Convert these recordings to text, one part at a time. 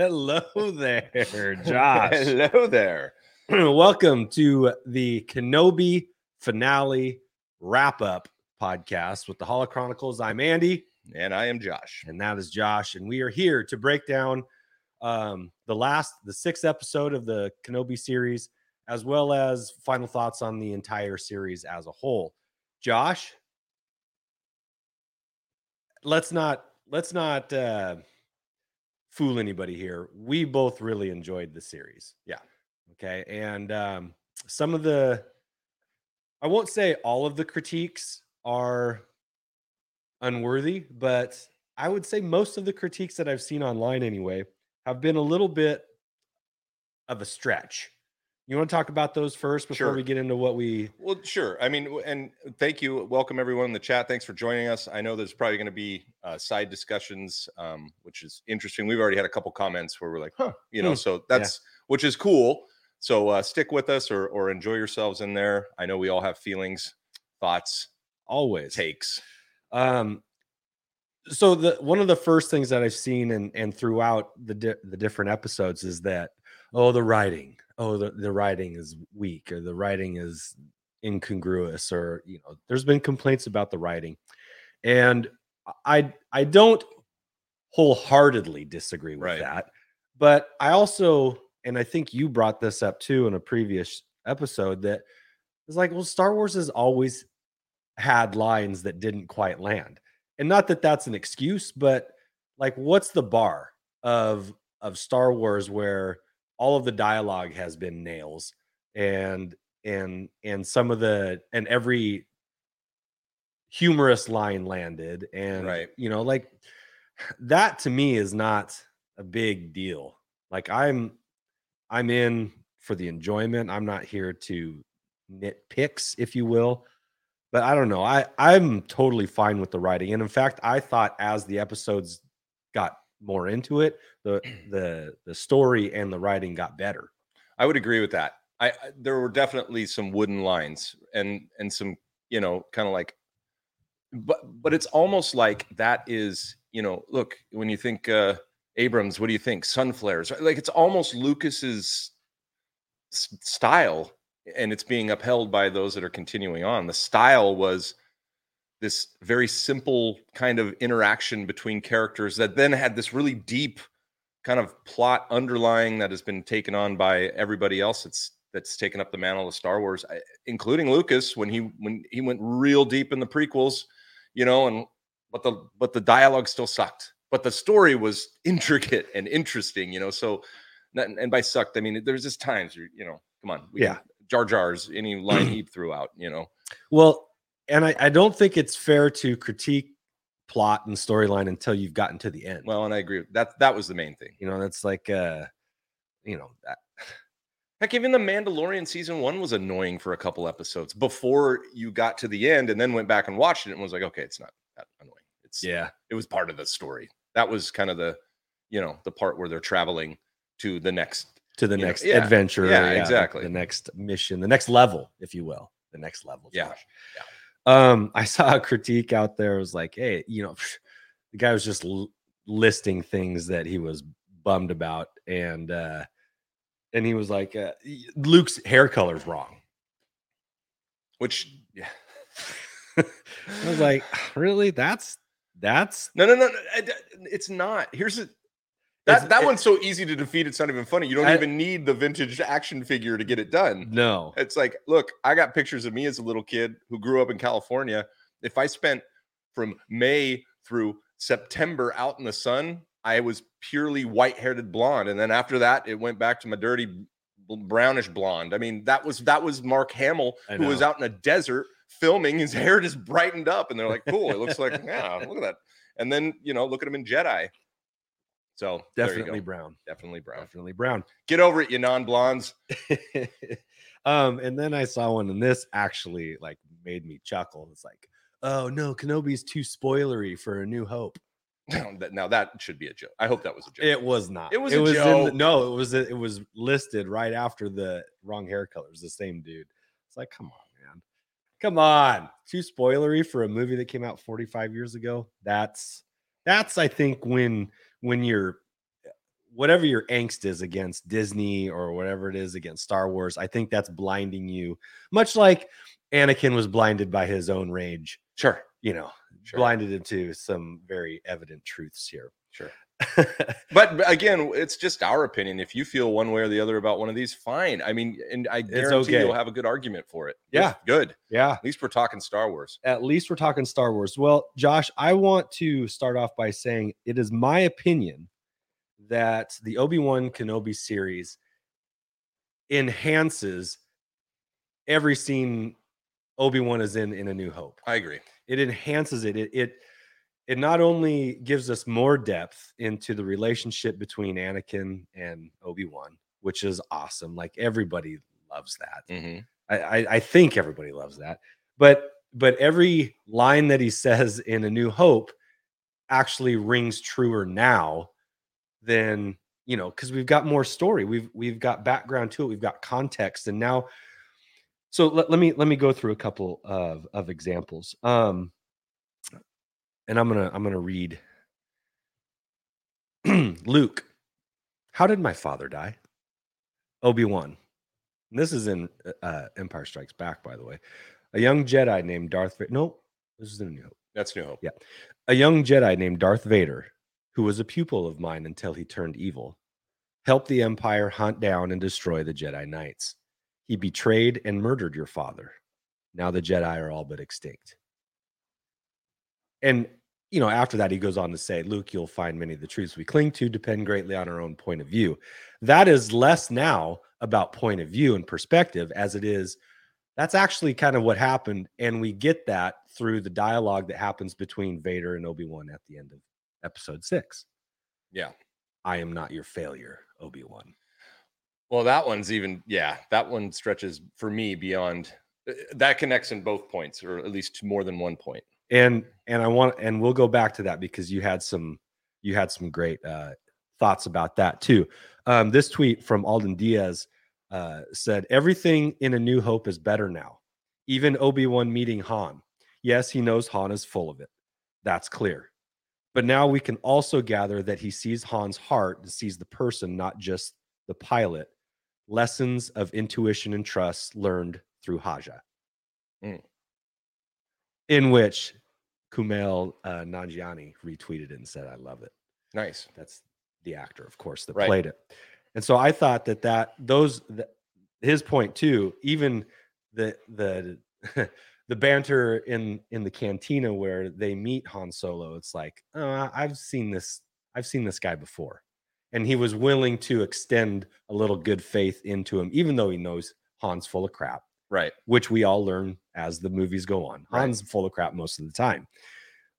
Hello there, Josh. hello there. Welcome to the Kenobi finale wrap up podcast with the Holo Chronicles. I'm Andy, And I am Josh. and that is Josh, and we are here to break down um, the last, the sixth episode of the Kenobi series, as well as final thoughts on the entire series as a whole. Josh, let's not let's not uh, fool anybody here. We both really enjoyed the series. Yeah. Okay. And um, some of the, I won't say all of the critiques are unworthy, but I would say most of the critiques that I've seen online anyway have been a little bit of a stretch. You want to talk about those first before Sure. we get into what we Well, sure. I mean, and thank you. Welcome everyone in the chat. Thanks for joining us. I know there's probably going to be uh, side discussions, um, which is interesting. We've already had a couple comments where we're like, huh, you know, Hmm. so that's which is cool. So uh, stick with us or or enjoy yourselves in there. I know we all have feelings, thoughts, always takes. Um, so the one of the first things that I've seen and and throughout the di- the different episodes is that oh the writing oh the, the writing is weak or the writing is incongruous or you know there's been complaints about the writing and I I don't wholeheartedly disagree with Right. that but I also and I think you brought this up too in a previous episode that it's like well Star Wars has always had lines that didn't quite land and not that that's an excuse but like what's the bar of of star wars where all of the dialogue has been nails and and and some of the and every humorous line landed and Right. you know like that to me is not a big deal like i'm i'm in for the enjoyment i'm not here to nitpicks if you will but I don't know. I I'm totally fine with the writing, and in fact, I thought as the episodes got more into it, the the the story and the writing got better. I would agree with that. I, I there were definitely some wooden lines and and some you know kind of like, but but it's almost like that is you know look when you think uh Abrams, what do you think sunflares? Like it's almost Lucas's s- style, and it's being upheld by those that are continuing on. The style was this very simple kind of interaction between characters that then had this really deep kind of plot underlying that has been taken on by everybody else that's that's taken up the mantle of Star Wars, including Lucas when he when he went real deep in the prequels, you know, and but the but the dialogue still sucked, but the story was intricate and interesting, you know. So, and by sucked, I mean there's just times you you know, come on, we Yeah. Jar Jars, any line he threw out, you know. Well, and I, I don't think it's fair to critique plot and storyline until you've gotten to the end. Well, and I agree. That that was the main thing. you know, that's like uh, you know, that, Heck, even the Mandalorian season one was annoying for a couple episodes before you got to the end, and then went back and watched it and was like, okay, it's not that annoying. It's yeah, it was part of the story. That was kind of the, you know, the part where they're traveling to the next. to the know, next yeah, adventure. yeah, the- exactly. The next mission, the next level, if you will, the next level. Yeah, Josh. Um, I saw a critique out there. It was like, hey, you know, the guy was just l- listing things that he was bummed about, and uh, and he was like, uh, Luke's hair color's wrong. Which, yeah, I was like, really? That's that's no, no, no, no, it's not. Here's a. That, that it- one's so easy to defeat. It's not even funny. You don't I- even need the vintage action figure to get it done. no. It's like, look, I got pictures of me as a little kid who grew up in California. If I spent from May through September out in the sun, I was purely white-haired blonde, and then after that, it went back to my dirty brownish blonde. I mean, that was that was Mark Hamill who was out in a desert filming. His hair just brightened up, and they're like, "Cool, it looks like yeah, look at that." And then you know, look at him in Jedi. So Definitely brown. definitely brown. Definitely brown. Get over it, you non-blondes. um, and then I saw one, and this actually like made me chuckle. It's like, oh no, Kenobi's too spoilery for A New Hope. Now that, now that should be a joke. I hope that was a joke. It was not. It was It a was in the- no, it was. It was listed right after the wrong hair color. It was the same dude. It's like, come on, man, come on. Too spoilery for a movie that came out 45 years ago. That's that's I think when when you're whatever your angst is against Disney or whatever it is against Star Wars, I think that's blinding you, much like Anakin was blinded by his own rage. Sure. You know, Sure. blinded into some very evident truths here. Sure. But again, it's just our opinion. If you feel one way or the other about one of these, fine. I mean, and I guarantee okay. you'll have a good argument for it. Yeah. Good. yeah. At least we're talking Star Wars. at least we're talking Star Wars. Well, Josh, I want to start off by saying it is my opinion that the Obi-Wan Kenobi series enhances every scene Obi-Wan is in in A New Hope. I agree. It enhances it. It it it not only gives us more depth into the relationship between Anakin and Obi-Wan, which is awesome. Like everybody loves that. Mhm. I, I, I think everybody loves that. But but every line that he says in A New Hope actually rings truer now than you know because we've got more story. We've we've got background to it. We've got context, and now. So let, let me let me go through a couple of of examples. Um, and I'm gonna I'm gonna read. Luke, how did my father die? Obi Wan. This is in uh, Empire Strikes Back, by the way. A young Jedi named Darth Vader. No, this is in New Hope. That's New Hope. Yeah. A young Jedi named Darth Vader, who was a pupil of mine until he turned evil, helped the Empire hunt down and destroy the Jedi Knights. He betrayed and murdered your father. Now the Jedi are all but extinct. And, you know, after that, he goes on to say, Luke, you'll find many of the truths we cling to depend greatly on our own point of view. That is less now about point of view and perspective as it is that's actually kind of what happened and we get that through the dialogue that happens between vader and obi-wan at the end of episode six Yeah. i am not your failure obi-wan Well, that one's even, yeah, that one stretches for me beyond uh, that connects in both points, or at least more than one point. and and i want and we'll go back to that because you had some you had some great uh thoughts about that too. Um this tweet from alden diaz uh said everything in a new hope is better now. Even obi-wan meeting han. Yes he knows han is full of it. That's clear. But now we can also gather that he sees han's heart and sees the person not just the pilot lessons of intuition and trust learned through haja Mm. in which Kumail uh, Nanjiani retweeted it and said, "I love it." Nice. That's the actor, of course, that Right. played it. And so I thought that that those th- his point too, even the the the banter in in the cantina where they meet Han Solo, it's like, oh, I've seen this, I've seen this guy before, and he was willing to extend a little good faith into him, even though he knows Han's full of crap Right. which we all learn as the movies go on. Right. Han's full of crap most of the time,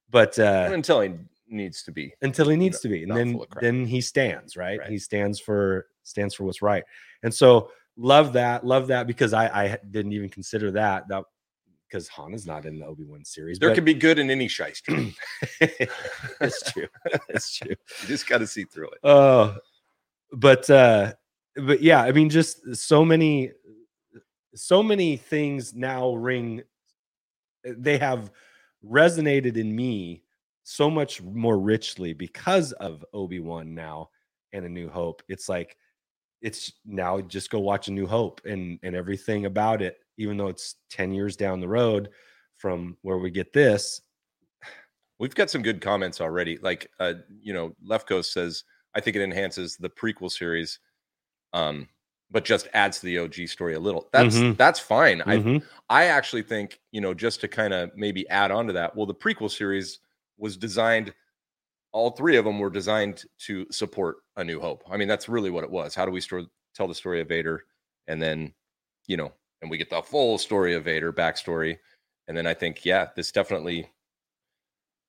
but uh, Until he needs to be. until he needs to be, and then full of crap. then he stands right? Right. He stands for stands for what's right, and so love that, love that because I I didn't even consider that that because Han is not in the Obi Wan series. There but could be good in any shyster. it's true, it's true. You just got to see through it. Uh, but uh, but yeah, I mean, just so many, so many things now ring. They have resonated in me so much more richly because of Obi Wan now and A New Hope. It's like it's now just go watch A New Hope and and everything about it, even though it's ten years down the road from where we get this. We've got some good comments already. Like, uh, you know, left coast says, I think it enhances the prequel series, um, but just adds to the OG story a little. That's Mhm. that's fine. I Mhm. I actually think, you know, just to kind of maybe add on to that, well, the prequel series was designed, all three of them were designed to support A New Hope. I mean, that's really what it was. How do we store, tell the story of Vader? And then, you know, and we get the full story of Vader, backstory. And then I think, yeah, this definitely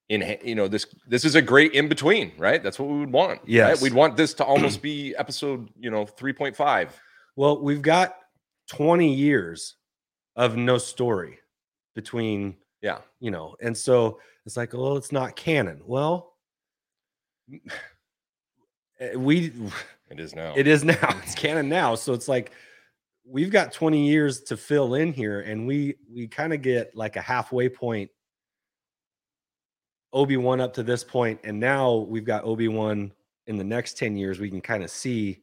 in you know this this is a great in between right that's what we would want right? We'd want this to almost be episode you know 3.5 Well, we've got 20 years of no story between, yeah you know, and so it's like, oh, it's not canon. Well, Eh, we it is now it is now. It's canon now. So it's like we've got 20 years to fill in here and we we kind of get like a halfway point Obi Wan up to this point, and now we've got Obi Wan in the next ten years. We can kind of see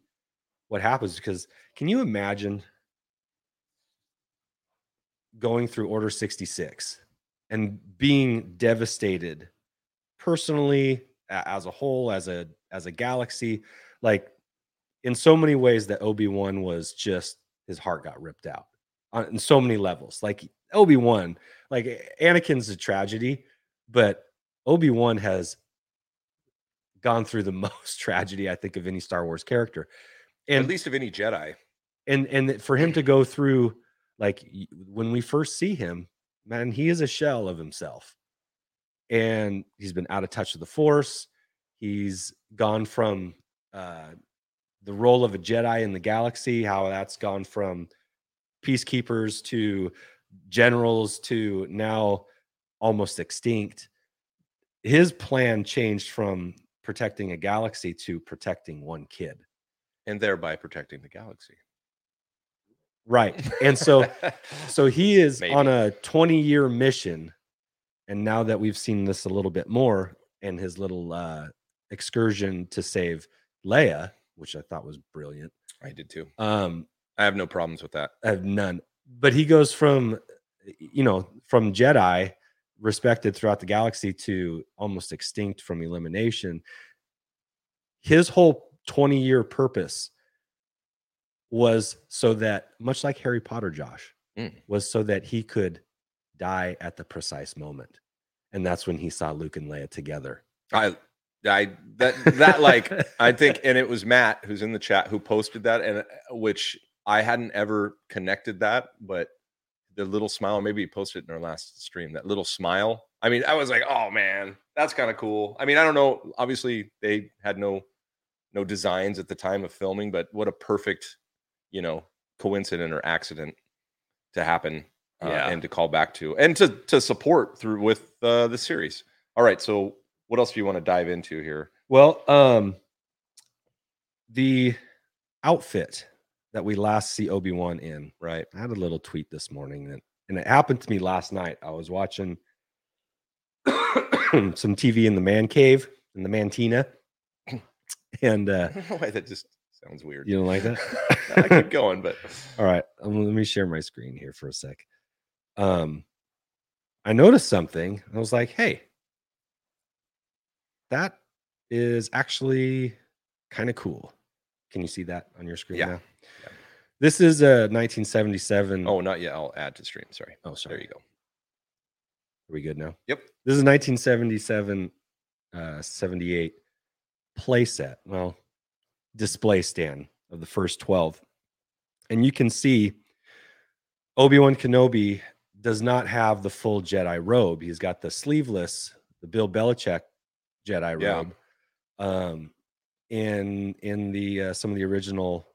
what happens because can you imagine going through Order sixty six and being devastated personally as a whole, as a as a galaxy, like in so many ways that Obi Wan was just his heart got ripped out on in so many levels. Like Obi Wan, like Anakin's a tragedy, but Obi Wan has gone through the most tragedy I think of any Star Wars character, and At least of any Jedi. and and for him to go through like when we first see him, man, he is a shell of himself, and he's been out of touch with the Force. He's gone from uh, the role of a Jedi in the galaxy, how that's gone from peacekeepers to generals to now almost extinct. His plan changed from protecting a galaxy to protecting one kid. and thereby protecting the galaxy. Right. And so so he is on a 20 year mission. And now that we've seen this a little bit more in his little uh excursion to save Leia, which I thought was brilliant. I did too. Um I have no problems with that. I have none. But he goes from you know, from Jedi respected throughout the galaxy to almost extinct from elimination. His whole 20 year purpose was so that much like Harry Potter Josh Mm. was so that he could die at the precise moment. And that's when he saw Luke and Leia together. I I that that like I think and it was Matt who's in the chat who posted that and uh, which I hadn't ever connected that but the little smile maybe he posted in our last stream that little smile I mean I was like oh man that's kind of cool I mean I don't know obviously they had no no designs at the time of filming but what a perfect you know coincidence or accident to happen uh, Yeah. and to call back to and to to support through with uh, the series all right so what else do you want to dive into here Well, um the outfit that we last see Obi-Wan in right I had a little tweet this morning that, and it happened to me last night. I was watching some TV in the man cave in the Mantina, and uh, I don't know why that just sounds weird. you don't like that. I keep going, but All right, um, let me share my screen here for a sec. Um, I noticed something. I was like, "Hey, that is actually kind of cool." Can you see that on your screen Yeah, now? yeah. This is a 1977. oh, not yet. I'll add to stream. Sorry. oh, sorry. There you go. Are we good now? Yep. This is 1977, uh, 78 playset. Well, display stand of the first 12. And you can see Obi-Wan Kenobi does not have the full Jedi robe. He's got the sleeveless, the Bill Belichick Jedi Yeah. robe. Um, in in the uh, some of the original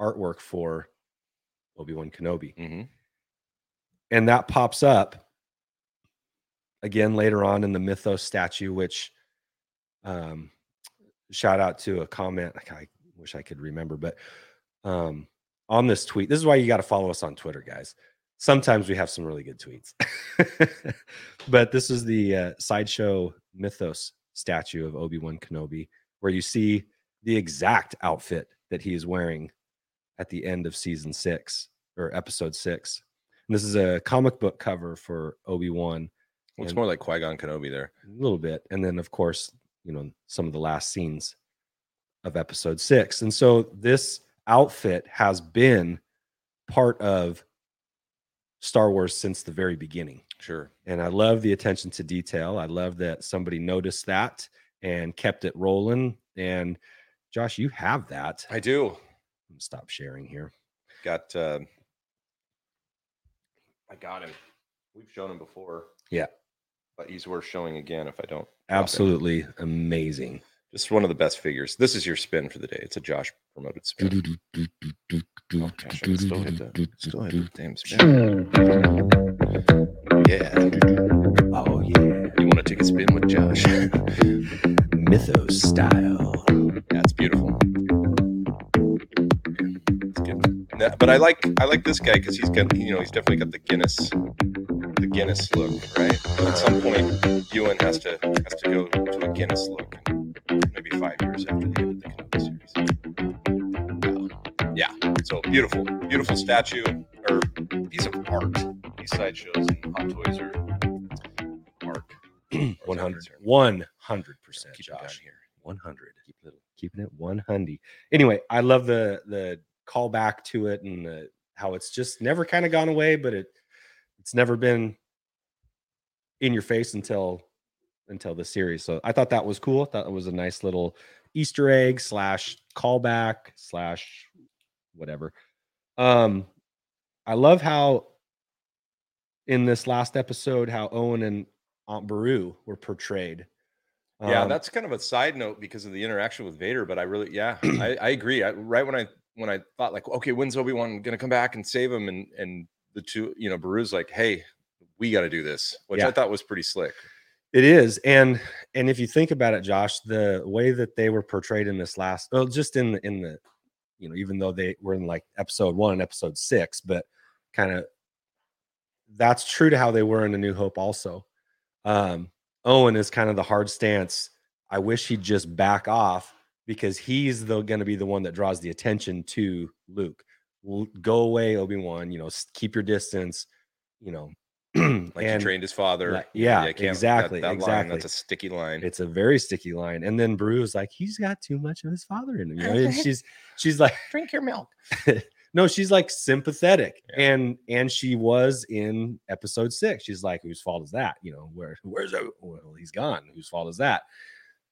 artwork for Obi-Wan Kenobi mm-hmm. and that pops up again later on in the mythos statue which um shout out to a comment like, i wish i could remember but um on this tweet this is why you got to follow us on twitter guys sometimes we have some really good tweets but this is the uh, sideshow mythos statue of obi-wan kenobi where you see the exact outfit that he is wearing at the end of season six or episode six and this is a comic book cover for Obi Wan, Looks And- more like Qui Gon Kenobi there. a little bit, and then of course, you know, some of the last scenes of episode six. And so this outfit has been part of Star Wars since the very beginning. Sure. And I love the attention to detail. I love that somebody noticed that and kept it rolling. And Josh, you have that. I do. Stop sharing here. Got. Uh, I got him. We've shown him before. Yeah. But he's worth showing again if I don't. Absolutely amazing. Just one of the best figures. This is your spin for the day. It's a Josh promoted spin. Oh, gosh, still hit the, still hit the damn spin. Oh, yeah. Oh yeah. You want to take a spin with Josh? Mythos style. That's beautiful. But I like I like this guy because he's got you know he's definitely got the Guinness the Guinness look, right? At some point, Ewan has to has to go to a Guinness look, years after the end of the Kenobi series. Yeah, so beautiful, beautiful statue or piece of art. These sideshows and hot toys are art. One hundred. One hundred percent, Keep Josh. here. One hundred. Keep little, keeping it one hundred. Anyway, I love the the call back to it and the, how it's just never kind of gone away, but it it's never been in your face until until the series. So I thought that was cool. I thought it was a nice little Easter egg slash callback slash whatever. Um, I love how in this last episode how Owen and Aunt Beru were portrayed. Yeah, Um, that's kind of a side note because of the interaction with Vader. But I really, yeah, I, I agree. I, right when I when I thought like, okay, when's Obi Wan gonna come back and save him? And and the two, you know, Beru's like, hey, we got to do this, which Yeah. I thought was pretty slick. It is, and and if you think about it, Josh, the way that they were portrayed in this last, well, just in in the, you know, even though they were in like episode one and episode six, but kind of that's true to how they were in A New Hope. Also, um, Owen is kind of the hard stance. I wish he'd just back off because he's the going to be the one that draws the attention to Luke. Go away, Obi Wan. You know, keep your distance. You know, Like and he trained his father. like- you know, yeah, exactly, That, that Line, exactly. that's a sticky line. it's a very sticky line. And then Beru's like, he's got too much of his father in him. You know? And she's she's like, Drink your milk. no, she's like sympathetic. Yeah. And and she was in episode six. She's like, whose fault is that? You know, where where's O- well, he's gone. Whose fault is that?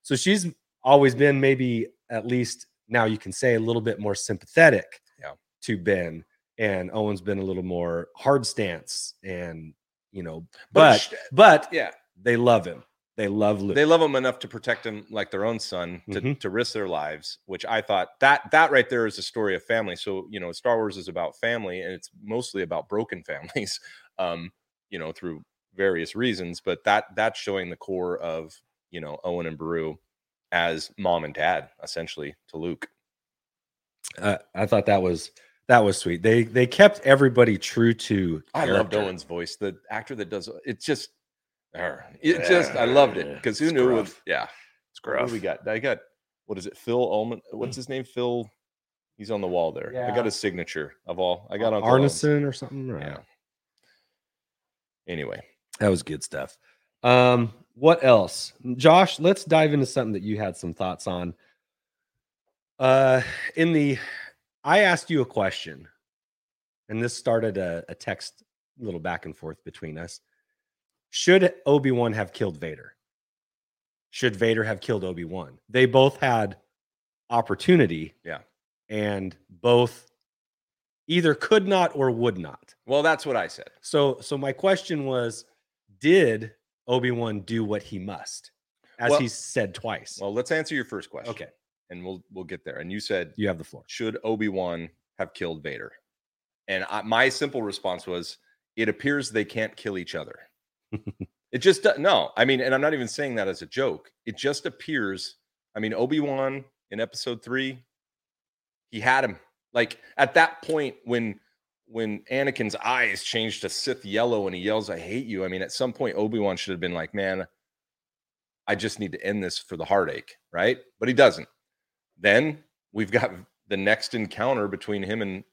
So she's always been maybe at least now you can say a little bit more sympathetic Yeah. to Ben. And Owen's been a little more hard stance and you know, but sh- but yeah, they love him. They love Luke. they love him enough to protect him like their own son to, Mhm. to risk their lives which i thought that that right there is a story of family so you know star wars is about family and it's mostly about broken families um you know through various reasons but that that's showing the core of you know owen and Beru as mom and dad essentially to luke uh, I thought that was that was sweet. They they kept everybody true to. i love owen's voice the actor that does it's just er, it just i loved it because who knew with Scruff. yeah It's What do we got? I got what is it? Phil Ullman. What's his name? Phil. He's on the wall there. I got his signature of all. I got Uncle Owen's. Arneson or something. right? Yeah. Anyway, that was good stuff. Um, what else, Josh? Let's dive into something that you had some thoughts on. Uh, in the, I asked you a question, and this started a, a text little back and forth between us. Should Obi Wan have killed Vader? Should Vader have killed Obi Wan? They both had opportunity. Yeah. And both either could not or would not. well, that's what I said. So so my question was did Obi-Wan do what he must? As Well- he said twice. Well, let's answer your first question. okay, and we'll we'll get there. And you said, you have the floor. should Obi Wan have killed Vader? And I, my simple response was, it appears they can't kill each other. it just no. I mean, and I'm not even saying that as a joke. It just appears. I mean, Obi Wan in Episode Three, he had him. Like at that point when when Anakin's eyes changed to Sith yellow and he yells, "I hate you." I mean, at some point Obi Wan should have been like, "Man, I just need to end this for the heartache," right? But he doesn't. Then we've got the next encounter between him and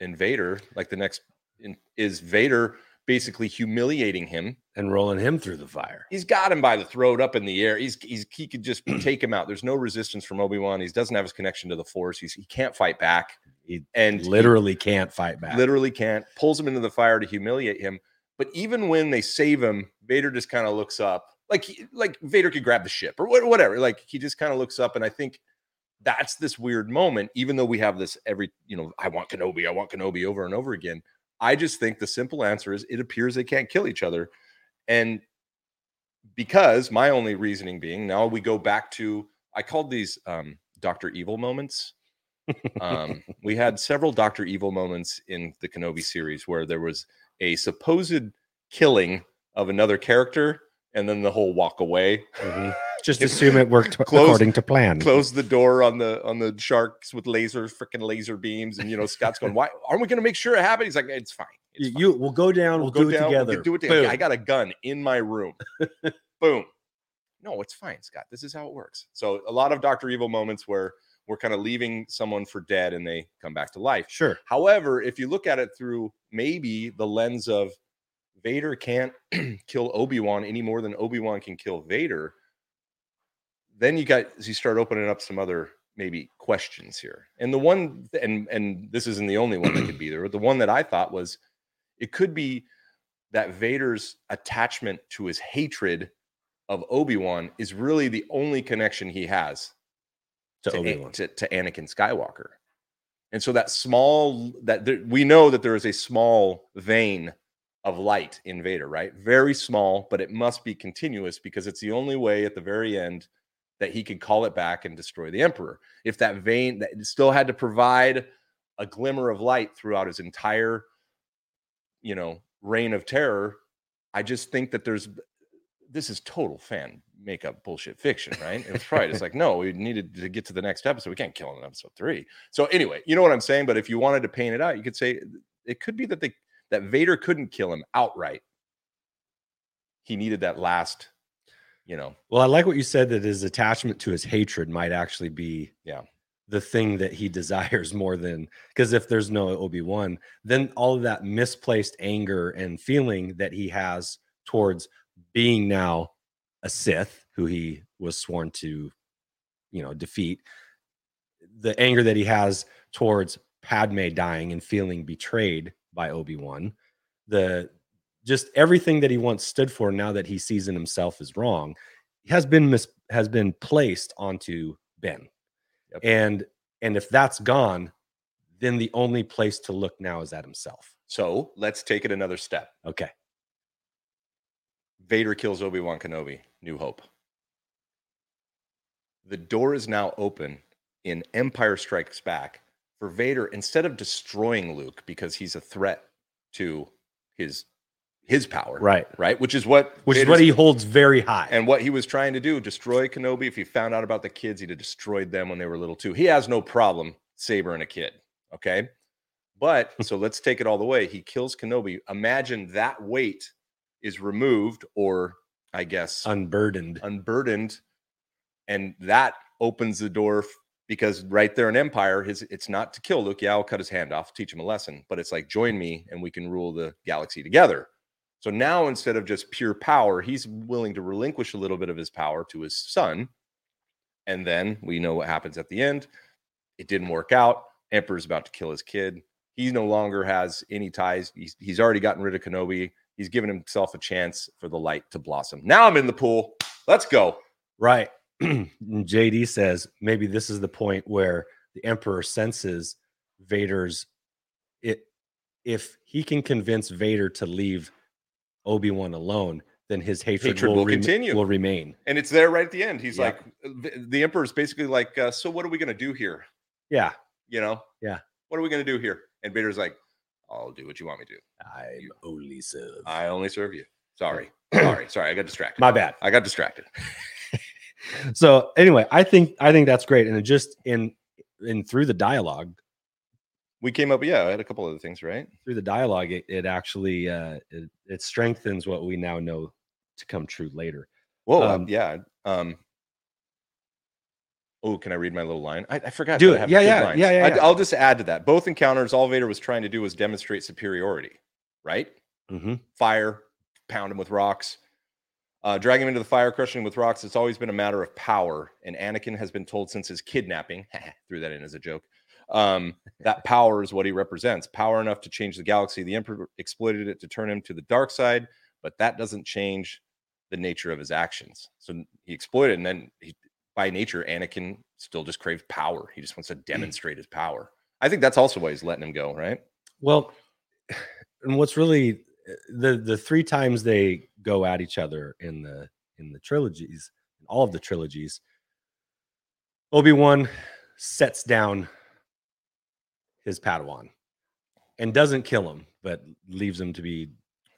and Vader. Like the next in, is Vader basically humiliating him. And rolling him through the fire. He's got him by the throat up in the air. He's he's he could just take him out. There's no resistance from Obi Wan. He doesn't have his connection to the Force. He's he can't fight back. He and he Literally can't fight back. literally can't. Pulls him into the fire to humiliate him. But even when they save him, Vader just kind of looks up, like he, like Vader could grab the ship or whatever. Like he just kind of looks up, and I think that's this weird moment. Even though we have this every, you know, I want Kenobi, I want Kenobi over and over again. I just think the simple answer is it appears they can't kill each other, and because my only reasoning being now we go back to I called these um, Doctor Evil moments. um, we had several Doctor Evil moments in the Kenobi series where there was a supposed killing of another character, and then the whole walk away. Mhm. Just assume it worked Close- according to plan. Close the door on the on the sharks with laser freaking laser beams, and you know Scott's going, "Why aren't we going to make sure it happens?" He's like, "It's fine, It's You, fine. you we'll go down. We'll, go do it down, together. We can do it together. Boom. I got a gun in my room. Boom. No, it's fine, Scott. This is how it works. So a lot of Doctor Evil moments where we're kind of leaving someone for dead and they come back to life. Sure. However, if you look at it through maybe the lens of Vader can't kill Obi Wan any more than Obi Wan can kill Vader, then you got you start opening up some other maybe questions here. And the one, and and this isn't the only one that could be there, but the one that I thought was, it could be that Vader's attachment to his hatred of Obi Wan is really the only connection he has To to, Obi-Wan. to, to Anakin Skywalker. And so that small that there, we know that there is a small vein of light in Vader, right? Very small, but it must be continuous because it's the only way at the very end that he could call it back and destroy the Emperor. If that vein that still had to provide a glimmer of light throughout his entire, you know, reign of terror, I just think that there's this is total fan makeup bullshit fiction, right? It's right. It's like, no, we needed to get to the next episode. We can't kill him in episode three. So anyway, you know what I'm saying? But if you wanted to paint it out, you could say it could be that they that Vader couldn't kill him outright. He needed that last, you know, Well, I like what you said that his attachment to his hatred might actually be Yeah. the thing that he desires more than because if there's no Obi-Wan, then all of that misplaced anger and feeling that he has towards being now a Sith who he was sworn to, you know, defeat, the anger that he has towards Padme dying and feeling betrayed by Obi-Wan, the just everything that he once stood for now that he sees in himself is wrong has been mis- has been placed onto Ben. Yep. And and if that's gone, then the only place to look now is at himself. so let's take it another step. Okay. Vader kills Obi-Wan Kenobi, New Hope. The door is now open in Empire Strikes Back for Vader instead of destroying Luke because he's a threat to his his power, Right. right? Which is what Which is what he holds very high. and what he was trying to do, destroy Kenobi. If he found out about the kids, he'd have destroyed them when they were little too. He has no problem sabering a kid. Okay. But so let's take it all the way. He kills Kenobi. Imagine that weight is removed, or I guess unburdened. unburdened. And that opens the door because right there in Empire, his it's not to kill Luke. Yeah, I'll cut his hand off, teach him a lesson, but it's like join me and we can rule the galaxy together. So now instead of just pure power, he's willing to relinquish a little bit of his power to his son. And then we know what happens at the end. It didn't work out. Emperor's about to kill his kid. He no longer has any ties. He's, he's already gotten rid of Kenobi. He's given himself a chance for the light to blossom. Now I'm in the pool. Let's go. Right. JD says maybe this is the point where the Emperor senses Vader's it if he can convince Vader to leave Obi-Wan alone, then his hatred, Hatred will, will rem- continue. will remain. And it's there right at the end. He's Yeah. like, the, Emperor's basically like, uh, so what are we going to do here? Yeah. You know? Yeah. What are we going to do here? And Vader's like, I'll do what you want me to. do. I'm You- only serve. I only serve you. Sorry. Sorry. Sorry. I got distracted. My bad. I got distracted. so anyway, I think I think that's great. And it just in in through the dialogue, We came up, yeah, I had a couple other things, right? through the dialogue, it, it actually uh it, it strengthens what we now know to come true later. Whoa, um, Um, yeah. Um, oh, can I read my little line? I, I forgot. Do it. have Yeah, yeah, lines. yeah, yeah, I, yeah. I'll just add to that. Both encounters, all Vader was trying to do was demonstrate superiority, right? Mm-hmm. fire, pound him with rocks, uh, drag him into the fire, crushing him with rocks. It's always been a matter of power. And Anakin has been told since his kidnapping, threw that in as a joke, um, that power is what he represents power enough to change the galaxy. The Emperor exploited it to turn him to the dark side, but that doesn't change the nature of his actions. So he exploited, and then he, by nature, Anakin still just craves power. He just wants to demonstrate his power. I think that's also why he's letting him go, right? Well, and what's really uh, the the three times they go at each other in the in the trilogies, in all of the trilogies, Obi Wan sets down his Padawan and doesn't kill him, but leaves him to be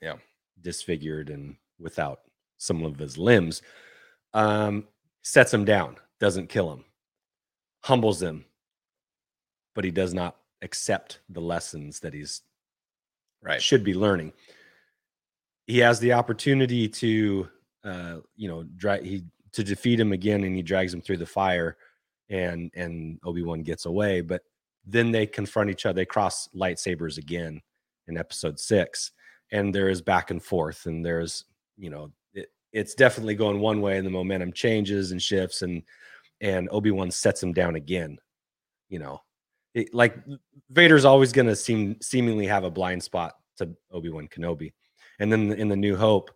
Yeah. disfigured and without some of his limbs. Um, sets him down, doesn't kill him, humbles him, but he does not accept the lessons that he's Right. should be learning. He has the opportunity to, uh, you know, he to defeat him again, and he drags him through the fire, and and Obi Wan gets away. But then they confront each other. They cross lightsabers again in Episode Six, and there is back and forth, and there's you know, it, it's definitely going one way, and the momentum changes and shifts, and and Obi Wan sets him down again. You know, it, like Vader's always going to seem seemingly have a blind spot to Obi Wan Kenobi, and then in the New Hope,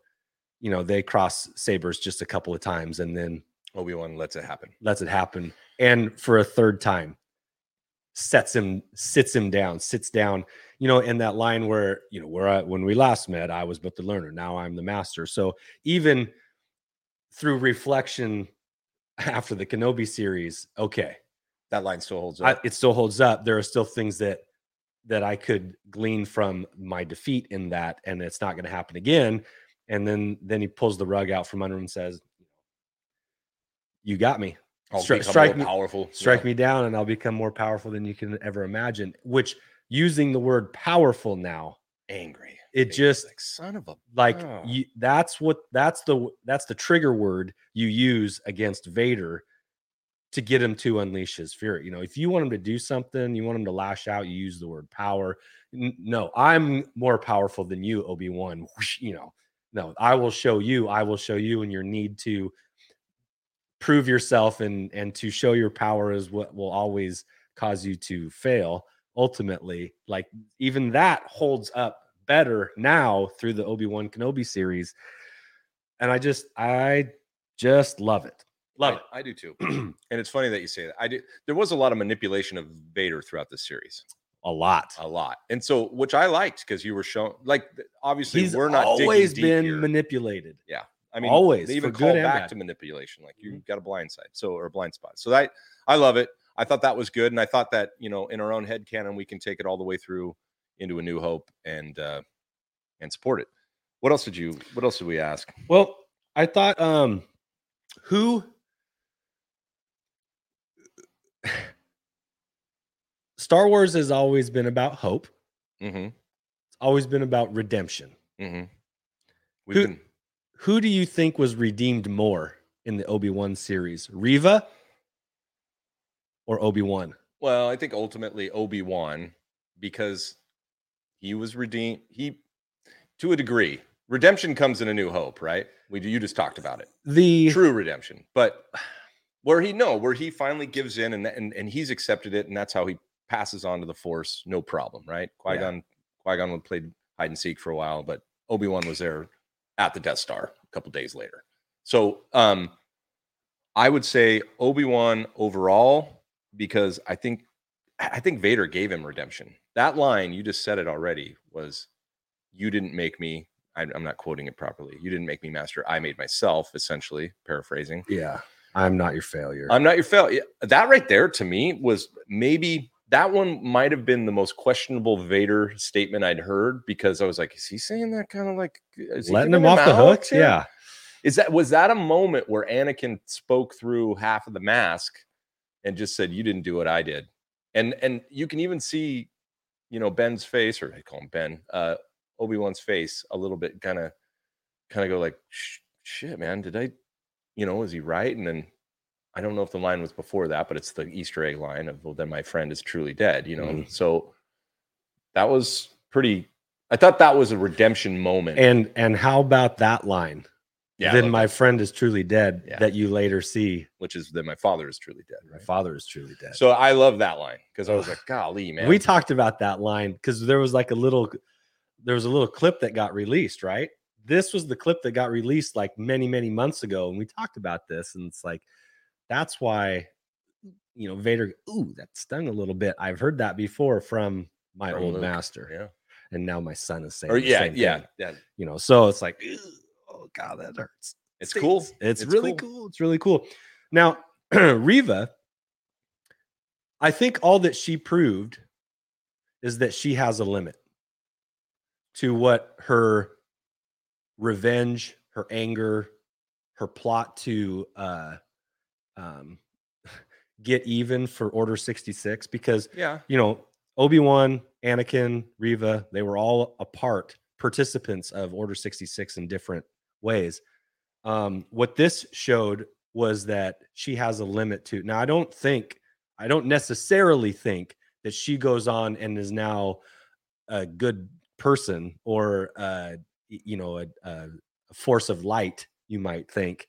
you know, they cross sabers just a couple of times, and then Obi Wan lets it happen. lets it happen, and for a third time, sets him, sits him down, sits down. You know, in that line where you know where I, when we last met, I was but the learner. Now I'm the master. So even through reflection after the Kenobi series, okay, That line still holds I, up. it still holds up. There are still things that that I could glean from my defeat in that, and it's not going to happen again. And then then he pulls the rug out from under him and says, "You got me. I'll strike me- powerful. Strike Yeah. me down, and I'll become more powerful than you can ever imagine." Which using the word powerful now, angry. it He's just like son of a like Oh. you, that's what that's the that's the trigger word you use against Vader to get him to unleash his fury. You know, if you want him to do something, you want him to lash out, you use the word power. N- No, I'm more powerful than you, Obi Wan. You know, no, I will show you. I will show you, and your need to prove yourself and and to show your power is what will always cause you to fail. Ultimately, like even that holds up better now through the Obi Wan Kenobi series, and I just I just love it. Love I, I do too. and it's funny that you say that. I did. There was a lot of manipulation of Vader throughout the series, a lot. a lot, and so which I liked because you were shown. Like obviously, He's we're not always been here. manipulated. I mean, always, They even for call good back. Mm-hmm. to manipulation. Like you've got a blind side, so or a blind spot. So I I love it. I thought that was good, and I thought that you know in our own head canon we can take it all the way through into a New Hope and uh and support it. What else did you? What else did we ask? Well, I thought um who Star Wars has always been about hope. Mm-hmm. It's always been about redemption. Mm-hmm. Who- been Who do you think was redeemed more in the Obi-Wan series? Reva or Obi-Wan? Well, I think ultimately Obi Wan, because he was redeemed. He, to a degree, redemption comes in a New Hope, right? We you just talked about it, The true redemption. But where he no, where he finally gives in and and and he's accepted it, and that's how he passes on to the Force, no problem, right? Qui Gon, Qui Gon would played hide and seek for a while, but Obi Wan was there at the Death Star a couple days later. So, um, I would say Obi Wan overall because I think I think Vader gave him redemption. That line you just said it already was, "You didn't make me." I, I'm not quoting it properly. You didn't make me master. I made myself. Essentially, paraphrasing. yeah, I'm not your failure. I'm not your failure. That right there to me was maybe that one might have been the most questionable Vader statement I'd heard because I was like, is he saying that kind of like is he Letting giving him off the hook. here? Yeah. Is that was that a moment where Anakin spoke through half of the mask and just said, "You didn't do what I did," and and you can even see, you know, Ben's face, or I call him Ben, uh, Obi Wan's face, a little bit kind of, kind of go like, "Shit, man, did I, you know, is he right?" And then I don't know if the line was before that, but it's the Easter egg line of, "Well, then my friend is truly dead," you know. Mhm. So that was pretty. I thought that was a redemption moment. And and how about that line? yeah, then my that, friend is truly dead. Yeah. That you later see. which is that my father is truly dead. My father is truly dead. So I love that line because I was like, golly, man. We talked about that line because there was like a little, there was a little clip that got released, right? This was the clip that got released like many, many months ago, and we talked about this, and it's like that's why, you know, Vader. Ooh, that stung a little bit. I've heard that before from my From old Luke, master, yeah. and now my son is saying, Or yeah, yeah, thing, yeah. you know. So it's like, oh god, that hurts. It's Stings. cool. It's, It's really cool. cool. It's really cool. Now, Reva, I think all that she proved is that she has a limit to what her revenge, her anger, her plot to uh, um, get even for Order 66. Because, Yeah. you know, Obi Wan Anakin, Reva, they were all a part, participants of Order 66 in different ways. Um, what this showed was that she has a limit to. Now, I don't think, I don't necessarily think that she goes on and is now a good person or, uh, you know, a, a force of light, you might think.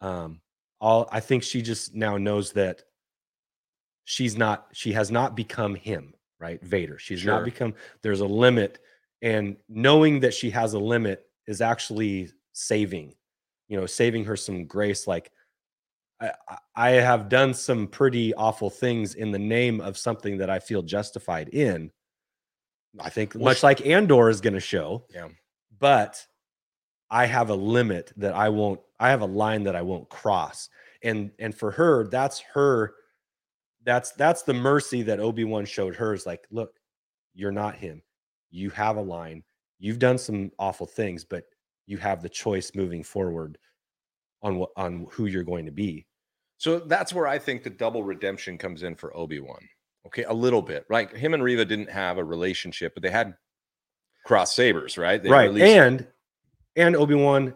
Um, all I think she just now knows that she's not, she has not become him, right? Vader. She's Sure. not become, there's a limit. And knowing that she has a limit is actually saving, you know, saving her some grace. Like, I, I- have done some pretty awful things in the name of something that I feel justified in. I think Well, much sh- like Andor is going to show, Yeah. but I have a limit that I won't. I have a line that I won't cross, and and for her, that's her. That's that's the mercy that Obi Wan showed her. Is like, look, you're not him. You have a line. You've done some awful things, but you have the choice moving forward on what on who you're going to be. So that's where I think the double redemption comes in for Obi Wan. Okay, a little bit, right? Him and Reva didn't have a relationship, but they had cross sabers, right? They right released- and and obi-wan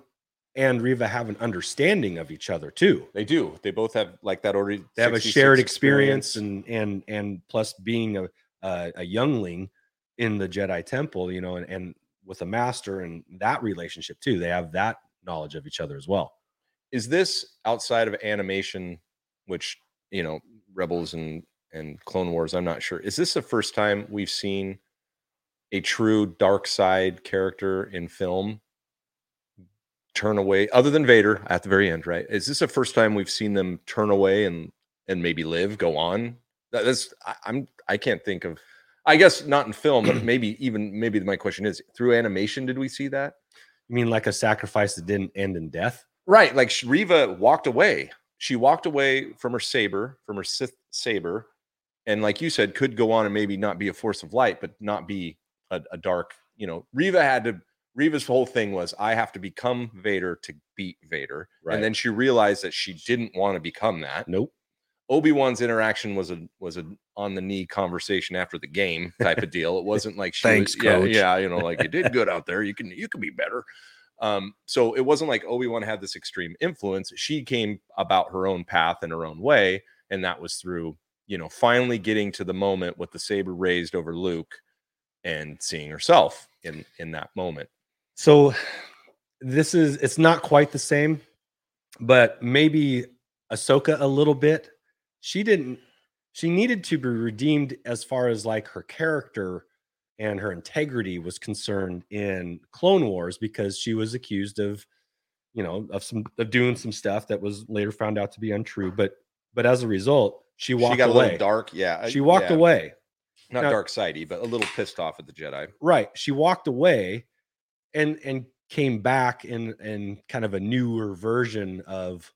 and reva have an understanding of each other too they do. They both have like that already. they have a shared experience, and and and plus being a, a a youngling in the jedi temple you know and, and with a master and that relationship too they have that knowledge of each other as well is this outside of animation, which you know, Rebels and and Clone Wars? I'm not sure. Is this the first time we've seen a true dark side character in film turn away, other than Vader at the very end? Right? Is this the first time we've seen them turn away and and maybe live, go on? That- That's I, I'm I can't think of. I guess not in film, but maybe even maybe my question is through animation. Did we see that? you mean like a sacrifice that didn't end in death Right. Like Reva walked away. She walked away from her saber, from her Sith saber, and like you said, could go on and maybe not be a force of light, but not be a, a dark. You know, Reva had to. Reva's whole thing was, I have to become Vader to beat Vader, Right. and then she realized that she didn't want to become that. nope Obi Wan's interaction was a was a on the knee conversation after the game type of deal. It wasn't like she Thanks, was, yeah, yeah, you know, like you did good out there. You can you can be better. Um, so it wasn't like Obi Wan had this extreme influence. She came about her own path in her own way, and that was through you know finally getting to the moment with the saber raised over Luke and seeing herself in in that moment. So this is it's not quite the same, but maybe Ahsoka a little bit. She didn't she needed to be redeemed as far as like her character and her integrity was concerned in Clone Wars because she was accused of, you know, of some of doing some stuff that was later found out to be untrue. But but as a result, she walked she got a away. little dark, yeah. uh, She walked yeah, away. not Now- dark sidey, but a little pissed off at the Jedi. right she walked away and and came back in in kind of a newer version of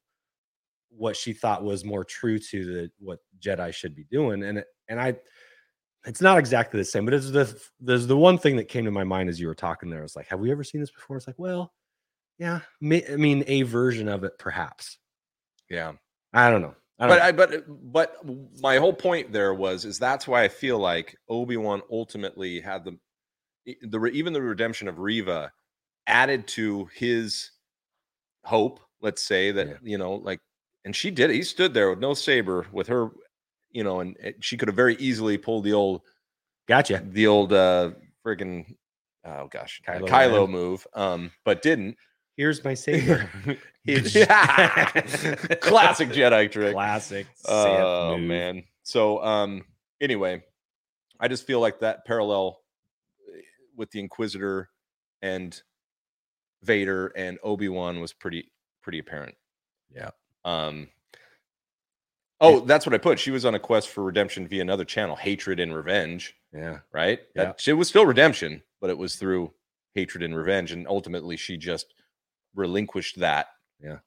what she thought was more true to the what jedi should be doing and it- and i it's not exactly the same but it's the there's the one thing that came to my mind as you were talking there I was like have we ever seen this before it's like well yeah may, i mean a version of it perhaps Yeah. i don't know I don't but know. I but but my whole point there was is that's why I feel like Obi Wan ultimately had the the even the redemption of Reva added to his hope. Let's say that Yeah. you know, like, and she did. it. He stood there with no saber, with her, you know, and she could have very easily pulled the old gotcha the old uh friggin' oh gosh Kylo Kylo, move, um, but didn't. here's my saber classic Jedi trick. classic Oh move. man. So um anyway, I just feel like that parallel with the Inquisitor and Vader and Obi-Wan was pretty pretty apparent. Yeah. Um Oh, that's what I put. She was on a quest for redemption via another channel, hatred and revenge, yeah right? Yeah. That it was still redemption, but it was through hatred and revenge and ultimately she just relinquished that. Yeah.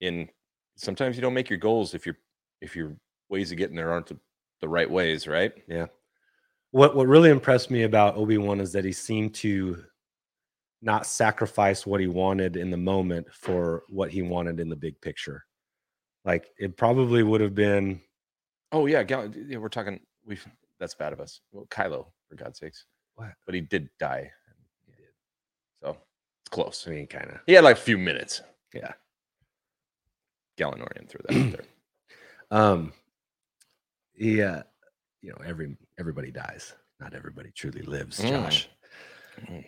In sometimes you don't make your goals if your if your ways of getting there aren't the, the right ways, right? Yeah. What what really impressed me about Obi-Wan is that he seemed to not sacrifice what he wanted in the moment for what he wanted in the big picture. Like it probably would have been Oh yeah, Gal- yeah, we're talking. We that's bad of us. Well, Kylo, for God's sakes. What? But he did die. He did. So it's close. I mean, kind of. He had like a few minutes. Yeah. Galanorian threw that out there. Um, yeah, you know, every everybody dies. Not everybody truly lives. Mm. Josh, Mm.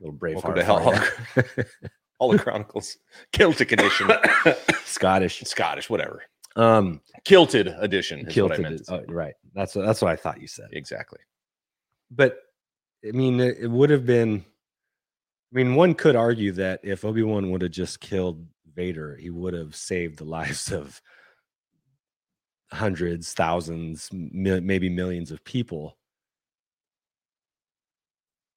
little brave Welcome heart. to hell. All the Chronicles. kilted edition. Scottish. Scottish, whatever. Um, Kilted edition is what I kilted. meant. it- Oh, right. That's what, that's what I thought you said. Exactly. But I mean, it, it would have been. I mean, one could argue that if Obi Wan would have just killed Vader, he would have saved the lives of hundreds, thousands, mil- maybe millions of people.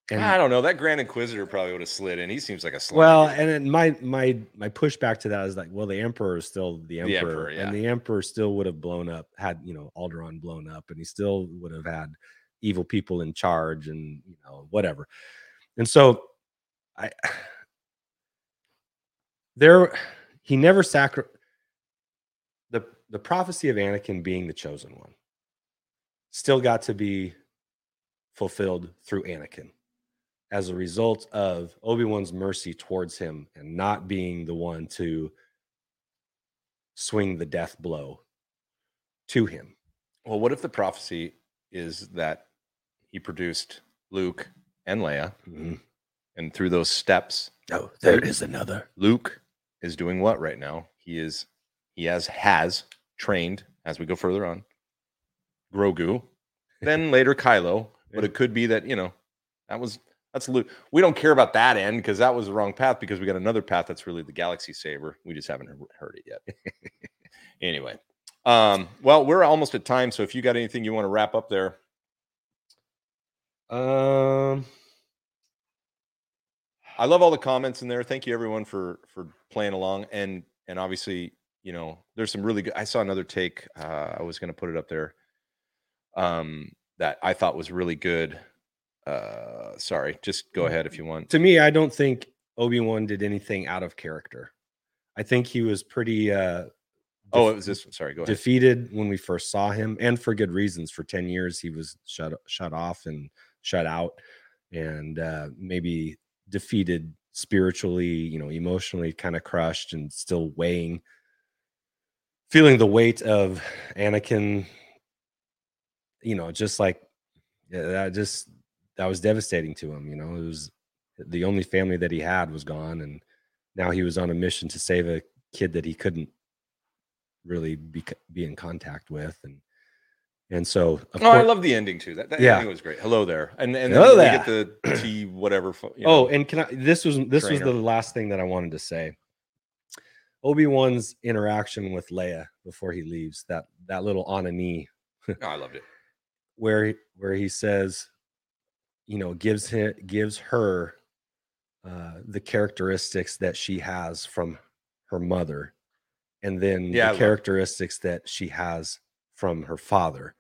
And I don't know. That Grand Inquisitor probably would have slid in. He seems like a well, and then my my my pushback to that is like, well, the emperor is still the emperor, The emperor, yeah. and the emperor still would have blown up, had you know Alderaan blown up, and he still would have had evil people in charge, and you know whatever. And so, I there he never sacri the prophecy of Anakin being the chosen one still got to be fulfilled through Anakin as a result of Obi-Wan's mercy towards him and not being the one to swing the death blow to him. well, what if the prophecy is that he produced Luke and Leia, Mhm. and through those steps, Oh, there is another. Luke is doing what right now? He is he has has trained as we go further on Grogu, then later Kylo, but it could be that you know that was that's Luke. We don't care about that end because that was the wrong path because we got another path that's really the galaxy saver. We just haven't heard it yet. anyway, um, well, we're almost at time, so if you got anything you want to wrap up there, Um I love all the comments in there. Thank you everyone for for playing along and and obviously, you know, there's some really good I saw another take uh I was going to put it up there um that I thought was really good. Uh sorry, just go ahead if you want. to me, I don't think Obi-Wan did anything out of character. I think he was pretty uh Oh, it was this one. Sorry, go ahead. defeated when we first saw him and for good reasons for 10 years he was shut shut off and shut out and uh maybe defeated spiritually you know emotionally kind of crushed and still weighing feeling the weight of anakin you know just like yeah, that just that was devastating to him you know it was the only family that he had was gone and now he was on a mission to save a kid that he couldn't really be be in contact with and and so Oh, I love the ending too. That, that Yeah. ending was great. Hello there. And and Hello then we get the T whatever. you oh and can i this was this was the last thing that i wanted to say obi-wan's interaction with leia before he leaves that that little on a knee Oh, I loved it. where he- where he says you know gives him gives her uh the characteristics that she has from her mother and then Yeah, the characteristics that she has from her father.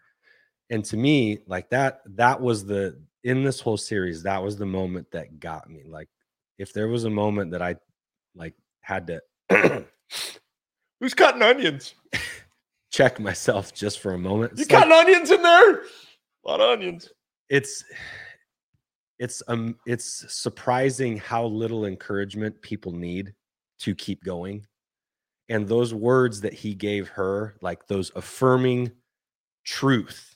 And to me like that that was the in this whole series that was the moment that got me. Like if there was a moment that i like had to Who's cutting onions? check myself just for a moment You it's like- cutting onions in there? A lot of onions. it's it's um it's surprising how little encouragement people need to keep going and those words that he gave her like those affirming truth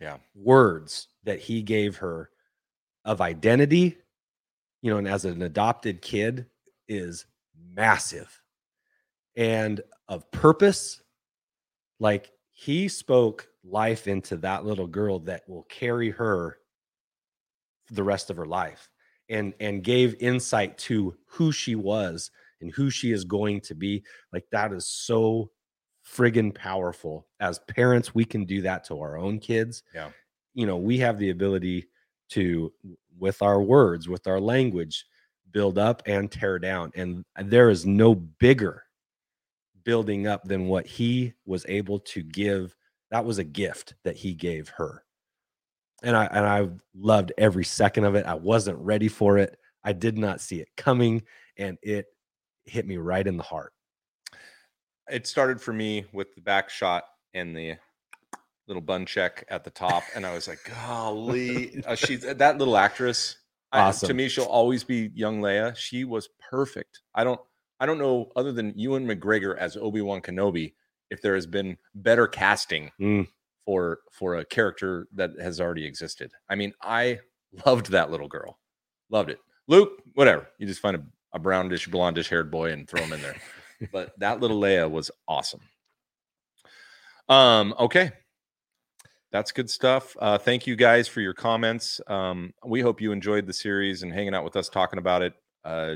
Yeah. words that he gave her of identity you know and as an adopted kid is massive and of purpose like he spoke life into that little girl that will carry her the rest of her life and and gave insight to who she was and who she is going to be. Like that is so friggin powerful. As parents we can do that to our own kids. Yeah. you know we have the ability to with our words with our language build up and tear down. And there is no bigger building up than what he was able to give that was a gift that he gave her and i and i loved every second of it i wasn't ready for it i did not see it coming and it hit me right in the heart It started for me with the back shot and the little bun check at the top, and I was like, golly, uh, she's that little actress. I- to me, she'll always be young Leia. She was perfect. I don't, I don't know other than Ewan McGregor as Obi Wan Kenobi, if there has been better casting Mm. for for a character that has already existed. I mean, I loved that little girl, loved it. Luke, whatever, you just find a, a brownish, blondish haired boy and throw him in there. but that little Leia was awesome. Um, okay. That's good stuff. Uh, thank you guys for your comments. Um, we hope you enjoyed the series and hanging out with us talking about it. Uh,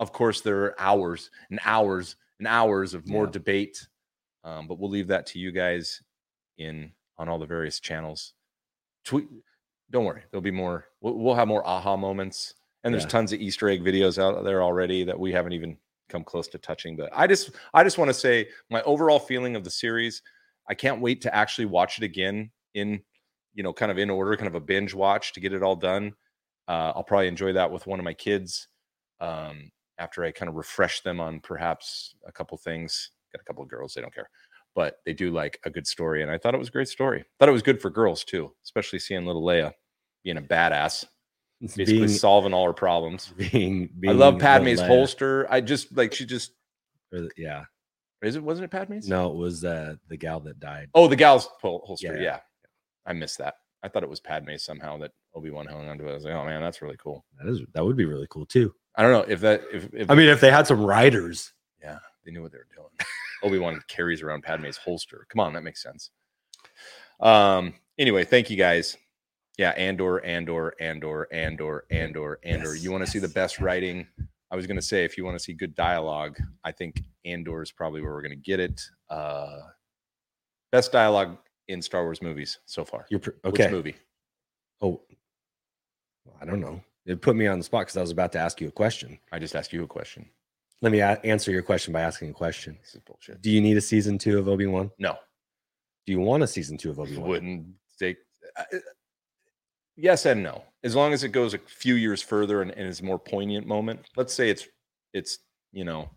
of course, there are hours and hours and hours of more Yeah. debate, um, but we'll leave that to you guys in on all the various channels. Tweet. Don't worry, there'll be more. We'll, we'll have more aha moments, and there's Yeah. tons of Easter egg videos out there already that we haven't even come close to touching. But I just, I just want to say my overall feeling of the series. I can't wait to actually watch it again in, you know, kind of in order, kind of a binge watch to get it all done. Uh, I'll probably enjoy that with one of my kids um, after I kind of refresh them on perhaps a couple things. Got a couple of girls, they don't care, but they do like a good story. And I thought it was a great story. Thought it was good for girls too, especially seeing little Leia being a badass, basically being, solving all her problems. being, I love Padme's holster. I just like she just yeah. is it wasn't it Padme's? No, it was uh, the gal that died. Oh, the gal's hol- holster. Yeah. Yeah. I missed that. I thought it was Padme somehow that Obi Wan hung onto it. I was like, oh man, that's really cool. That is that would be really cool too. I don't know if that if, if I mean, if they had some riders, yeah, they knew what they were doing. Obi Wan carries around Padme's holster. Come on, that makes sense. Um. Anyway, thank you guys. Yeah, Andor, Andor, Andor, Andor, Andor, Andor. Yes, you want to see the best yes. writing? I was going to say, if you want to see good dialogue, I think Andor is probably where we're going to get it. Uh, best dialogue in Star Wars movies so far. you're pr- Which okay. movie? Oh, I don't know. It put me on the spot because I was about to ask you a question. I just asked you a question. Let me a- answer your question by asking a question. This is bullshit. Do you need a season two of Obi Wan? No, Do you want a season two of Obi Wan? wouldn't take. yes and no. As long as it goes a few years further and, and is a more poignant moment. Let's say it's it's you know,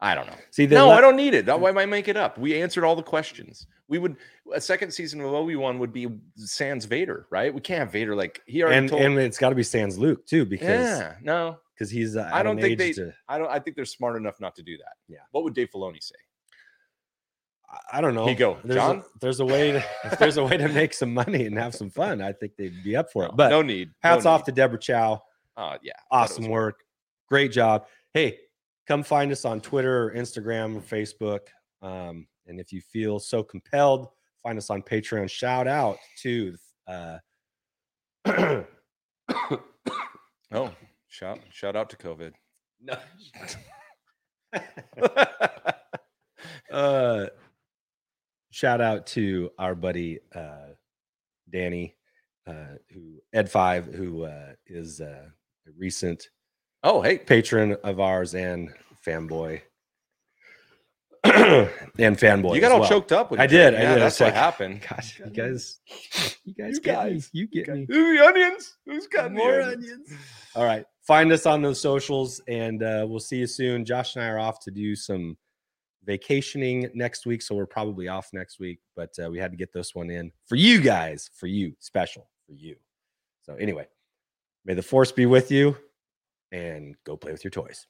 I don't know. See, No, I don't need it. That- Why am I make it up? We answered all the questions. We would a second season of Obi Wan would be Sans Vader, right? We can't have Vader like he already and told. and it's got to be Sans Luke too because yeah, no, because he's uh, I don't think they- to- I don't. I think they're smart enough not to do that. Yeah. What would Dave Filoni say? I- don't know. You go, There's John. A, there's a way to if there's a way to make some money and have some fun. I think they'd be up for it. But no need. hats no off need. to Deborah Chow. Uh, yeah, Awesome work. Great job. Hey, come find us on Twitter or Instagram or Facebook. Um, and if you feel so compelled, find us on Patreon. Shout out to uh Oh, shout shout out to COVID. no. uh shout out to our buddy uh Danny uh who Ed Five who uh is uh, a recent oh, hey, patron of ours and fanboy and fanboy. you got as all well. choked up. When I did. I Yeah, did. That's was what like, happened. Gosh, you guys, you guys You guys, me. You get me. Who's The onions. Who's got More the onions. All right. Find us on those socials and uh, we'll see you soon. Josh and I are off to do some vacationing next week. So we're probably off next week, but uh, we had to get this one in for you guys, for you, special for you. So, anyway, may the force be with you and go play with your toys.